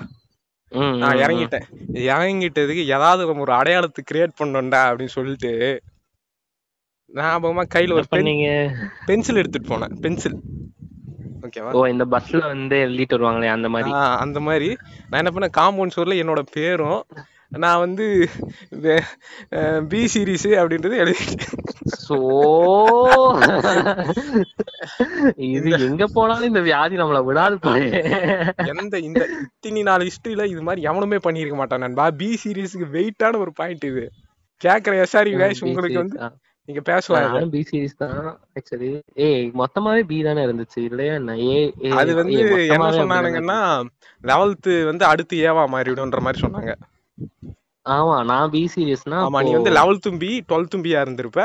நான். இறங்கிட்டேன். இறங்கிட்டதுக்கு ஏதாவது நம்ம ஒரு அடையாளத்தை கிரியேட் பண்ணோம்டா அப்படின்னு சொல்லிட்டு ஞாபகமா கையில ஒரு பென்சில் எடுத்துட்டு போனேன். பென்சில் ஓகேவா? ஓ இந்த பஸ்ல வந்து எழுதிட்டு வருவாங்களே அந்த மாதிரி? அந்த மாதிரி. நான் என்ன பண்ணேன் காம்பவுண்ட் ஸ்டோர்ல என்னோட பேரும் நான் வந்து பி சீரிஸ் அப்படின்றது எழுதிட்டேன். சோ இது எங்க போனாலும் இந்த வியாதி நம்மள விடாது எந்த இந்த இத்தினி நாலு ஹிஸ்டரியில இது மாதிரி எவனுமே பண்ணியிருக்க மாட்டான் நண்பா. பி சீரிஸ்க்கு வெயிட்டான ஒரு பாயிண்ட் இது. கேக்குற எஸ்ஆர்வி கைஸ் உங்களுக்கு வந்து நீங்க பேசலாம். நானும் பி சீரிஸ் தான் ஆக்சுவலி ஏய் மொத்தமாவே பி தானே இருந்துச்சு. இல்லையா என்ன? ஏ அது வந்து என்ன சொன்னானுங்கன்னா லெவல்த்து வந்து அடுத்து ஏவா மாறிடும்ன்ற மாதிரி சொன்னாங்க? ஆமா நான் பி சீரிஸ்னா ஆமா நீ வந்து லெவல்த்தும் பி டுவெல்த்தும் பியா இருந்திருப்ப.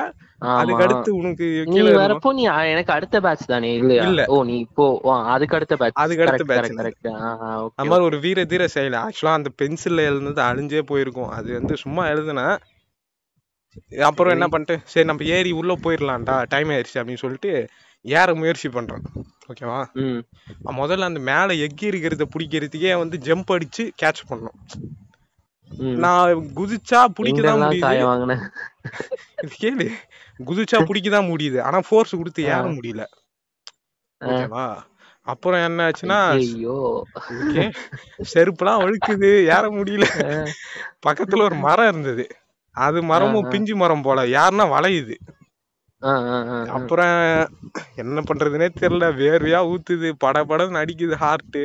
அதுக்கு அடுத்து உனக்கு நீ வரப்போ நீ எனக்கு அடுத்த பேட்ச் தானே இல்லையா? இல்ல. ஓ நீ இப்போ அதுக்கு அடுத்த பேட்ச் அதுக்கு அடுத்த batch. கரெக்ட் அந்த மாதிரி ஒரு வீர தீர செயல். ஆக்சுவலா அந்த பென்சில்ல எழுதுனது அழிஞ்சே போயிருக்கும். அது வந்து சும்மா எழுதுனேன். அப்புறம் என்ன பண்ணிட்டு சரி நம்ம ஏறி உள்ள போயிடலாம்டா டைம் ஆயிடுச்சு அப்படின்னு சொல்லிட்டு ஏற முயற்சி பண்றேன். ஓகேவா முதல்ல அந்த மேல எக்கி இருக்கிறத பிடிக்கிறதுக்கே வந்து ஜம்ப் அடிச்சு கேட்ச் பண்ணணும். ம். நான் குதிச்சா பிடிக்கதான் முடியுது. கேளு. குதிச்சா பிடிக்கதான் முடியுது. ஆனா ஃபோர்ஸ் கொடுத்து ஏற முடியல. ஓகேவா அப்புறம் என்ன ஆச்சுன்னா ஓகே செருப்புலாம் வழுக்குது. ஏற முடியல. பக்கத்துல ஒரு மரம் இருந்தது. அது மரமும் பிஞ்சு மரம் போல. யாருன்னா வளையுது. அப்புறம் என்ன பண்றதுனே தெரியல. வேர்வையா ஊத்துது. பட படன்னு அடிக்குது ஹார்ட்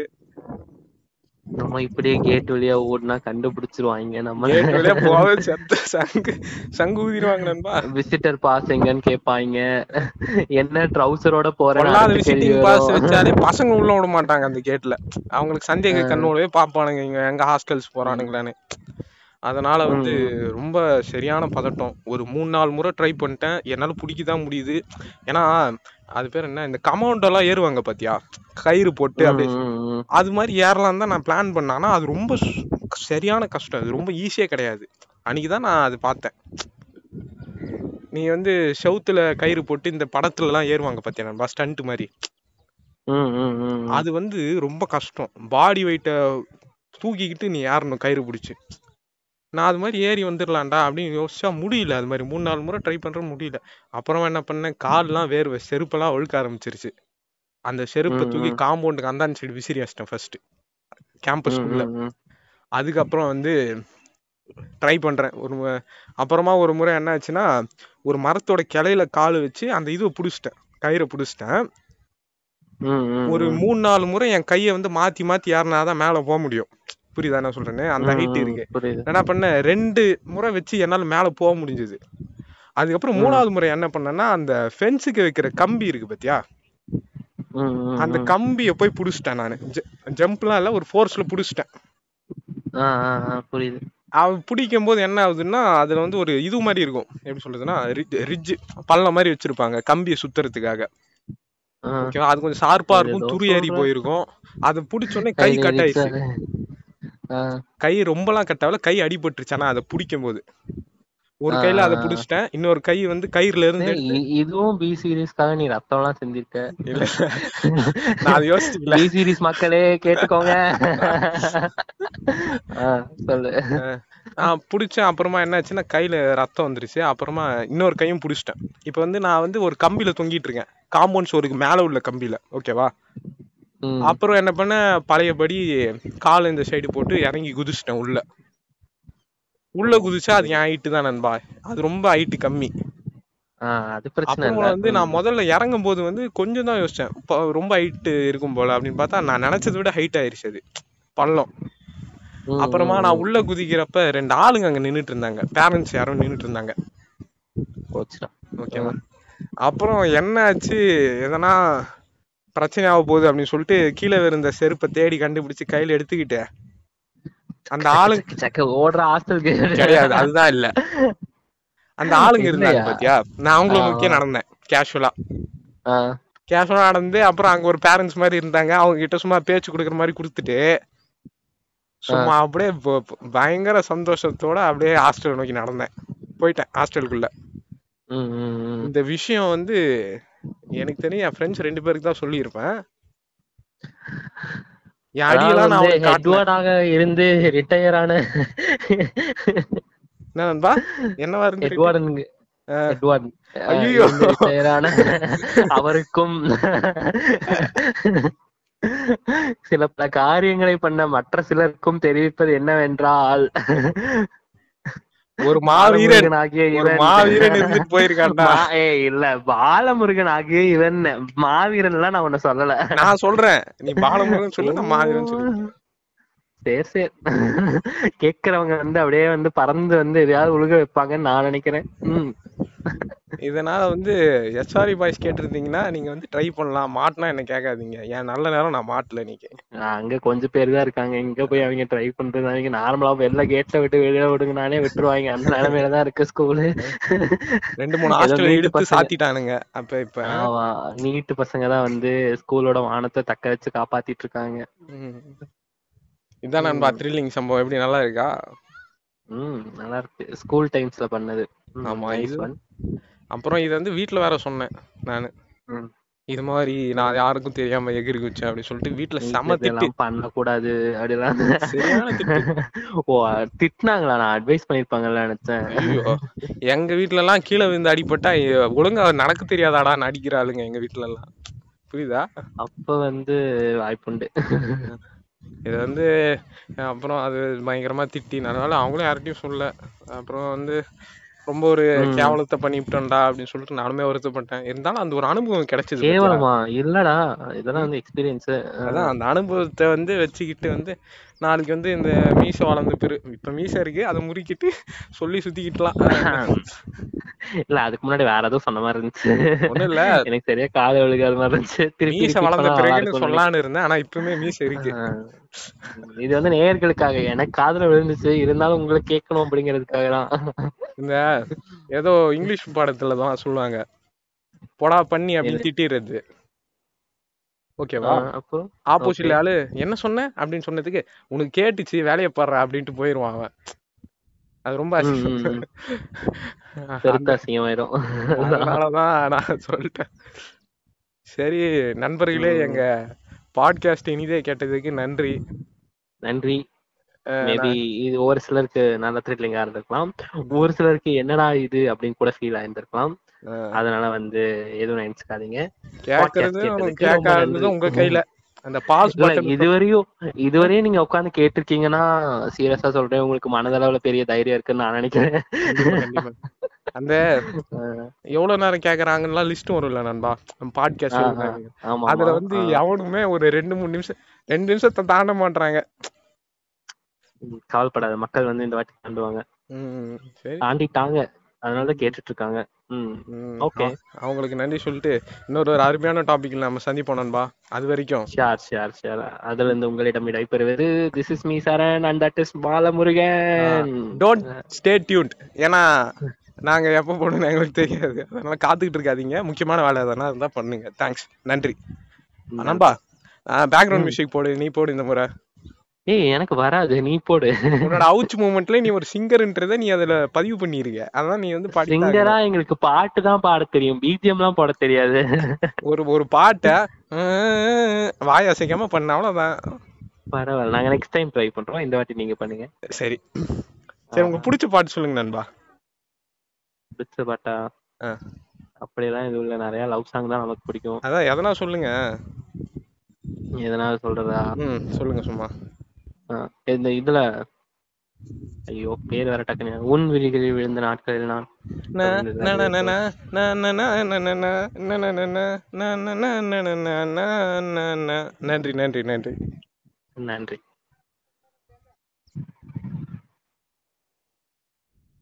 நம்ம இப்படியே கேட் வழியா ஓடுனா கண்டுபிடிச்சிருவாங்க நம்ம வழியா போக செத்த சங்கு சங்கு ஊதிடுவாங்க நண்பா. விசிட்டர் பாஸ் எங்கன்னு கேட்பாங்க. என்ன ட்ரௌசரோட கேள்வி விசிட்டிங் பாஸ். வச்சாலே பசங்க உள்ள விட மாட்டாங்க அந்த கேட்ல அவங்களுக்கு சந்தேக கண்ணோடவே பாப்பானுங்க எங்க ஹாஸ்டல்ஸ் போறானுங்களான்னு. அதனால வந்து ரொம்ப சரியான பதட்டம். ஒரு மூணு நாலு முறை ட்ரை பண்ணிட்டேன். என்னால பிடிக்கதான் முடியுது. ஏன்னா அது பேர் என்ன? இந்த கமௌண்ட் எல்லாம் ஏறுவாங்க பாத்தியா? கயிறு போட்டு அப்படியே. அது மாதிரி ஏறலாம் தான் நான் பிளான் பண்ணேன். அது ரொம்ப சரியான கஷ்டம். அது ரொம்ப ஈஸியே கிடையாது. அன்னைக்கு தான் நான் அது பார்த்தேன். நீ வந்து செவுத்துல கயிறு போட்டு இந்த படத்துல எல்லாம் ஏறுவாங்க பாத்தியா? நண்பா ஸ்டண்ட் மாதிரி. அது வந்து ரொம்ப கஷ்டம். பாடி வெயிட்டை தூக்கிக்கிட்டு நீ ஏறணும் கயிறு பிடிச்சி. நான் அது மாதிரி ஏறி வந்துடலாம்டா அப்படின்னு யோசிச்சா முடியல. அது மாதிரி மூணு நாலு முறை ட்ரை பண்ற முடியல. அப்புறமா என்ன பண்ணேன்? கால்லாம் வேர்வை செருப்பெல்லாம் ஒழுக்க ஆரம்பிச்சிருச்சு. அந்த செருப்பை தூக்கி. காம்பவுண்டுக்கு அந்தாண்ட சைடு விசிறி வச்சிட்டேன் ஃபர்ஸ்ட் கேம்பஸ் ம், உள்ள ம், ம். அதுக்கப்புறம் வந்து ட்ரை பண்றேன். ஒரு அப்புறமா ஒரு முறை என்ன ஆச்சுன்னா ஒரு மரத்தோட கிளையில கால் வச்சு அந்த இதுவை புடிச்சிட்டேன். கயிறை புடிச்சிட்டேன். ஒரு. மூணு நாலு முறை என் கையை வந்து மாத்தி மாத்தி ஏறினாதான் மேல போக முடியும். புரியுதா என்ன சொல்றேன்னு அந்த ஹைட் இருக்கு. நான் என்ன பண்ணேன்? ரெண்டு முறை வச்சு என்னால மேல போக முடிஞ்சது. அதுக்கப்புறம் மூணாவது முறை என்ன பண்ணேன்னா அந்த ஃபென்ஸுக்கு வைக்கிற கம்பி இருக்கு பாத்தியா? அந்த. கம்பியை போய் புடிச்சிட்டேன் நான். ஜம்ப்லாம் இல்ல ஒரு ஃபோர்ஸ்ல புடிச்சிட்டேன். புரியுது. அவன் பிடிக்கும் போது என்ன ஆகுதுன்னா அதுல வந்து ஒரு இது மாதிரி இருக்கும். எப்படி சொல்றதுன்னா ரிட்ஜ் பள்ளம் மாதிரி வச்சிருப்பாங்க கம்பியை சுத்துறதுக்காக. ஓகேவா? அது கொஞ்சம் ஷார்ப்பா இருக்கும் துரு ஏறி. போயிருக்கும். அதை பிடிச்ச உடனே கை கட் ஆயிடுச்சு. கை ரொம்பலாம் கட் ஆகல கை அடிபட்டுருச்சு. ஆனா அதை பிடிக்கும் போது ஒரு கையில அதை. பிடிச்சிட்டேன். இன்னொரு கை வந்து கயிறுல இருந்து இதுவும் பி சீரிஸ்க்காக நீ ரத்தம் எல்லாம் செஞ்சிருக்க. இல்ல. நான் யோசிச்சுக்கல பி சீரிஸ் மக்களே கேட்டுக்கோங்க. சொல்லு. நான் பிடிச்சேன். அப்புறமா என்னாச்சுன்னா கையில ரத்தம் வந்துருச்சு. அப்புறமா இன்னொரு கையும் பிடிச்சிட்டேன். இப்போ வந்து நான் வந்து ஒரு கம்பியில தொங்கிட்டு இருக்கேன். காம்பவுண்ட் சோருக்கு மேல உள்ள கம்பியில. ஓகேவா. அப்புறம் என்ன பண்ண பழையபடி கால் இந்த சைடு போட்டு இறங்கி குதிச்சிட்டேன் உள்ள. உள்ள குதிச்சா அது என் ஹைட்டு தான் நண்பா. அது ரொம்ப ஹைட்டு கம்மி. அது பிரச்சனை வந்து நான் முதல்ல இறங்கும் போது வந்து கொஞ்சம் தான் யோசிச்சேன். ரொம்ப ஹைட்டு இருக்கும் போல அப்படின்னு பார்த்தா நான் நினைச்சதை விட ஹைட் ஆயிருச்சு அது. பள்ளம். அப்புறமா நான். உள்ள குதிக்கிறப்ப ரெண்டு ஆளுங்க அங்க நின்னுட்டு இருந்தாங்க. பேரண்ட்ஸ் யாரும் நின்னுட்டு இருந்தாங்க. ஓகேவா? அப்புறம் என்ன ஆச்சு எதனா பிரச்சனை ஆக போகுது அப்படின்னு சொல்லிட்டு கீழே இருந்த செருப்பை தேடி கண்டுபிடிச்சு கையில எடுத்துக்கிட்டு அந்த ஆளு சக்க, சக்க ஓடுற ஹாஸ்டலுக்கு கிடையாது அதுதான் இல்ல. அந்த ஆளுங்க இருந்தாங்க? பாத்தியா? நான் அவங்கள ஆ. நோக்கியே நடந்தேன் கேஷுவலா கேஷுவலா நடந்து அப்புறம் அங்க ஒரு பேரண்ட்ஸ் மாதிரி இருந்தாங்க. அவங்க கிட்ட சும்மா பேச்சு கொடுக்குற மாதிரி கொடுத்துட்டு சும்மா அப்படியே பயங்கர சந்தோஷத்தோட அப்படியே ஹாஸ்டல் நோக்கி நடந்தேன். போயிட்டேன் ஹாஸ்டலுக்குள்ள. இந்த விஷயம் வந்து எனக்கு தெரியும் என் ஃப்ரெண்ட்ஸ் ரெண்டு பேருக்கு தான் சொல்லியிருப்பேன். ஹெட்வர்டாக இருந்து ரிட்டையர் ஆன என்ன நண்பா? என்னவா இருந்து ஆன அவருக்கும் சில பல காரியங்களை பண்ண மற்ற சிலருக்கும் தெரிவிப்பது என்னவென்றால் ஒரு மாவீரன் ஆகிய இவன். மாவீரன் இருந்துட்டு போயிருக்கான்டா. மா- ஏய் இல்ல பாலமுருகன் ஆகிய இவன். மாவீரன் எல்லாம் நான் உன்ன சொல்லல. நான் சொல்றேன். நீ பாலமுருகன் சொல்லு நான் மாவீரன் சொல்லு. சரி சரி. கேக்குறவங்க வந்து அப்படியே வந்து பறந்து வந்து எதையாவது உழுக வைப்பாங்கன்னு நான் நினைக்கிறேன். ம். இதனால வந்து எஸ்ஆர்இ பாய்ஸ் கேட்டிருந்தீங்கன்னா நீங்க வந்து ட்ரை பண்ணலாம். மாட்டினா என்ன கேட்காதீங்க. என் நல்ல நேரம் நான் மாட்டல நீங்க அங்க கொஞ்சம் பேர் தான் இருக்காங்க. இங்க போய் அவங்க ட்ரை பண்றது அவங்க நார்மலா வெளில கேட்ட விட்டு வெளியில விடுங்க நானே விட்டுருவாங்க. அந்த நிலைமையில தான் இருக்கு ஸ்கூலு ரெண்டு மூணு ஹாஸ்டல் எடுத்து. சாத்திட்டானுங்க. அப்ப இப்ப. ஆமா நீட்டு பசங்க தான் வந்து ஸ்கூலோட வானத்தை தக்க வச்சு காப்பாத்திட்டு இருக்காங்க. இதான் நண்பா த்ரில்லிங் சம்பவம். எப்படி நல்லா இருக்கா? ம் நல்லா இருக்கு. ஸ்கூல் டைம்ஸ்ல பண்ணது. ஆமா, இது-. அப்புறம் இதை வந்து வீட்ல வேற சொன்னேன் நானு. இது மாதிரி நான் யாருக்கும் தெரியாம எகிரி குச்சேன் அப்படின்னு சொல்லிட்டு வீட்ல நீ செம திட்டு. இதெல்லாம் பண்ணக்கூடாது அப்படிலாம். ஓ திட்டினாங்களா? நான் அட்வைஸ் பண்ணிருப்பாங்கல்ல நினைச்சேன். ஐயோ எங்க வீட்ல எல்லாம் கீழே விழுந்து அடிபட்டா ஒழுங்கா நடக்க தெரியாதாடா நடிக்கிற ஆளுங்க எங்க வீட்ல எல்லாம் புரியுதா? அப்ப வந்து வாய்ப்புண்டு இது வந்து அப்புறம் அது பயங்கரமா திட்டி அதனால அவங்களும் யார்கிட்டயும் சொல்லல. அப்புறம் வந்து ரொம்ப ஒரு. கேவலத்தை பண்ணிவிட்டோம்டா அப்படின்னு சொல்லிட்டு நானுமே வருத்தப்பட்டேன். இருந்தாலும் அந்த ஒரு அனுபவம் கிடைச்சது? கேவலமா? இல்லடா. இதெல்லாம் வந்து எக்ஸ்பீரியன்ஸ் அதான் அந்த அனுபவத்தை வந்து வச்சுக்கிட்டு வந்து நாளைக்கு வந்து இந்த மீசை வளர்ந்த பிற இப்ப மீசை இருக்கு அதை முறுக்கிட்டு சொல்லி சுத்திக்கிட்டலாம். இல்ல அதுக்கு முன்னாடி வேற ஏதோ சொன்ன மாதிரி இருந்துச்சு. ஒண்ணும் இல்ல. எனக்கு சரியா காது விழுகாத மாதிரி இருந்துச்சு. திருப்பி மீசை வளர்ந்த பிறகுன்னு சொல்லலான்னு இருந்தேன் ஆனா இப்பவுமே மீசை இருக்கு. இது வந்து நேயர்களுக்காக எனக்கு காதுல விழுந்துச்சு இருந்தாலும் உங்களுக்கு கேட்கணும் அப்படிங்கிறதுக்காக தான். இந்த ஏதோ இங்கிலீஷ் பாடத்துல தான் சொல்லுவாங்க. பொடா பண்ணி அப்படின்னு திட்டிடுறது. ஓகேவா? அப்புறம்? ஆப்போசிட்ல ஆளு என்ன சொன்ன? அப்படின்னு சொன்னதுக்கு உனக்கு கேட்டுச்சு வேலையை பாடுற அப்படின்ட்டு போயிருவான் அவன். அது ரொம்ப அசிங்கமாயிரும். அதனாலதான் நான் சொல்லிட்டேன். சரி நண்பர்களே. எங்க பாட்காஸ்ட் இனிதே கேட்டதுக்கு நன்றி. நன்றி. மேபி இது ஒரு சிலருக்கு நல்ல த்ரில்லிங்கா இருந்திருக்கலாம். ஒரு சிலருக்கு என்னடா இது அப்படின்னு கூட ஃபீல் ஆயிருந்திருக்கலாம். அதனால வந்து எதுவும் நினைச்சுக்காதீங்க. நன்றி. உங்க கையில. அந்த பாஸ் இதுவரையும் இதுவரையும் நீங்க உட்கார்ந்து கேட்டிருக்கீங்கன்னா சீரியஸா சொல்றேன். உங்களுக்கு மனதளவுல பெரிய தைரியம் இருக்குன்னு நான் நினைக்கிறேன். அந்த எவ்வளவு நேரம் கேக்குறாங்கலாம் லிஸ்ட் வரும்ல நண்பா. பாட்காஸ்ட் அதுல. வந்து. எவனுமே ஒரு ரெண்டு மூணு நிமிஷம் ரெண்டு நிமிஷத்தை தாண்ட மாட்றாங்க. ம், கவலைப்படாத. மக்கள் வந்து இந்த வாட்டி தாண்டுவாங்க தாண்டிட்டாங்க. அதனால தான் கேட்டுட்டு இருக்காங்க. அவ- அவங்களுக்கு நன்றி சொல்லிட்டு இன்னொரு ஒரு அருமையான டாபிக்ல நம்ம சந்திப்போம் நண்பா. அது வரைக்கும். ஷியார் ஷியார் ஷியார் அதுல இருந்து உங்களிடம் விடைபெறுவது this is me Saran and that is Balamurugan. Don't stay tuned ஏன்னா நாங்க எப்ப போடணும் எங்களுக்கு தெரியாது. அதனால காத்துக்கிட்டு இருக்காதீங்க. முக்கியமான வேலை எதனா இருந்தா பண்ணுங்க. தேங்க்ஸ் நன்றி. நண்பா பேக்ரவுண்ட் மியூசிக் போடு. நீ போடு இந்த முறை. ஏய் எனக்கு வராது நீ போடு. உன்னோட அவுச் மூமெண்ட்ல நீ ஒரு சிங்கர்ன்றத நீ அதுல பதிவு பண்ணிருக்க. அதான் நீ வந்து பாட்டு சிங்கரா எங்களுக்கு பாட்டு தான் பாட தெரியும். பிஜிஎம் எல்லாம் போட தெரியாது. ஒரு ஒரு பாட்டை வாய் அசைக்காம பண்ண அவ்வளவுதான். பரவாயில்ல நாங்க நெக்ஸ்ட் டைம் ட்ரை பண்றோம். இந்த வாட்டி நீங்க பண்ணுங்க. சரி. சரி உங்க பிடிச்ச பாட்டு சொல்லுங்க நண்பா. பிடிச்ச பாட்டா? அப்படியெல்லாம் எதுவும் இல்ல. நிறைய லவ் சாங் தான் நமக்கு பிடிக்கும். அதான் எதனா சொல்லுங்க. எதனா சொல்றதா? சொல்லுங்க சும்மா. இந்த இதுல ஐயோ பேர் வர டக்குன்னு உன் விழிகளில் விழுந்த நாட்களில் நான் நன்றி நன்றி நன்றி நன்றி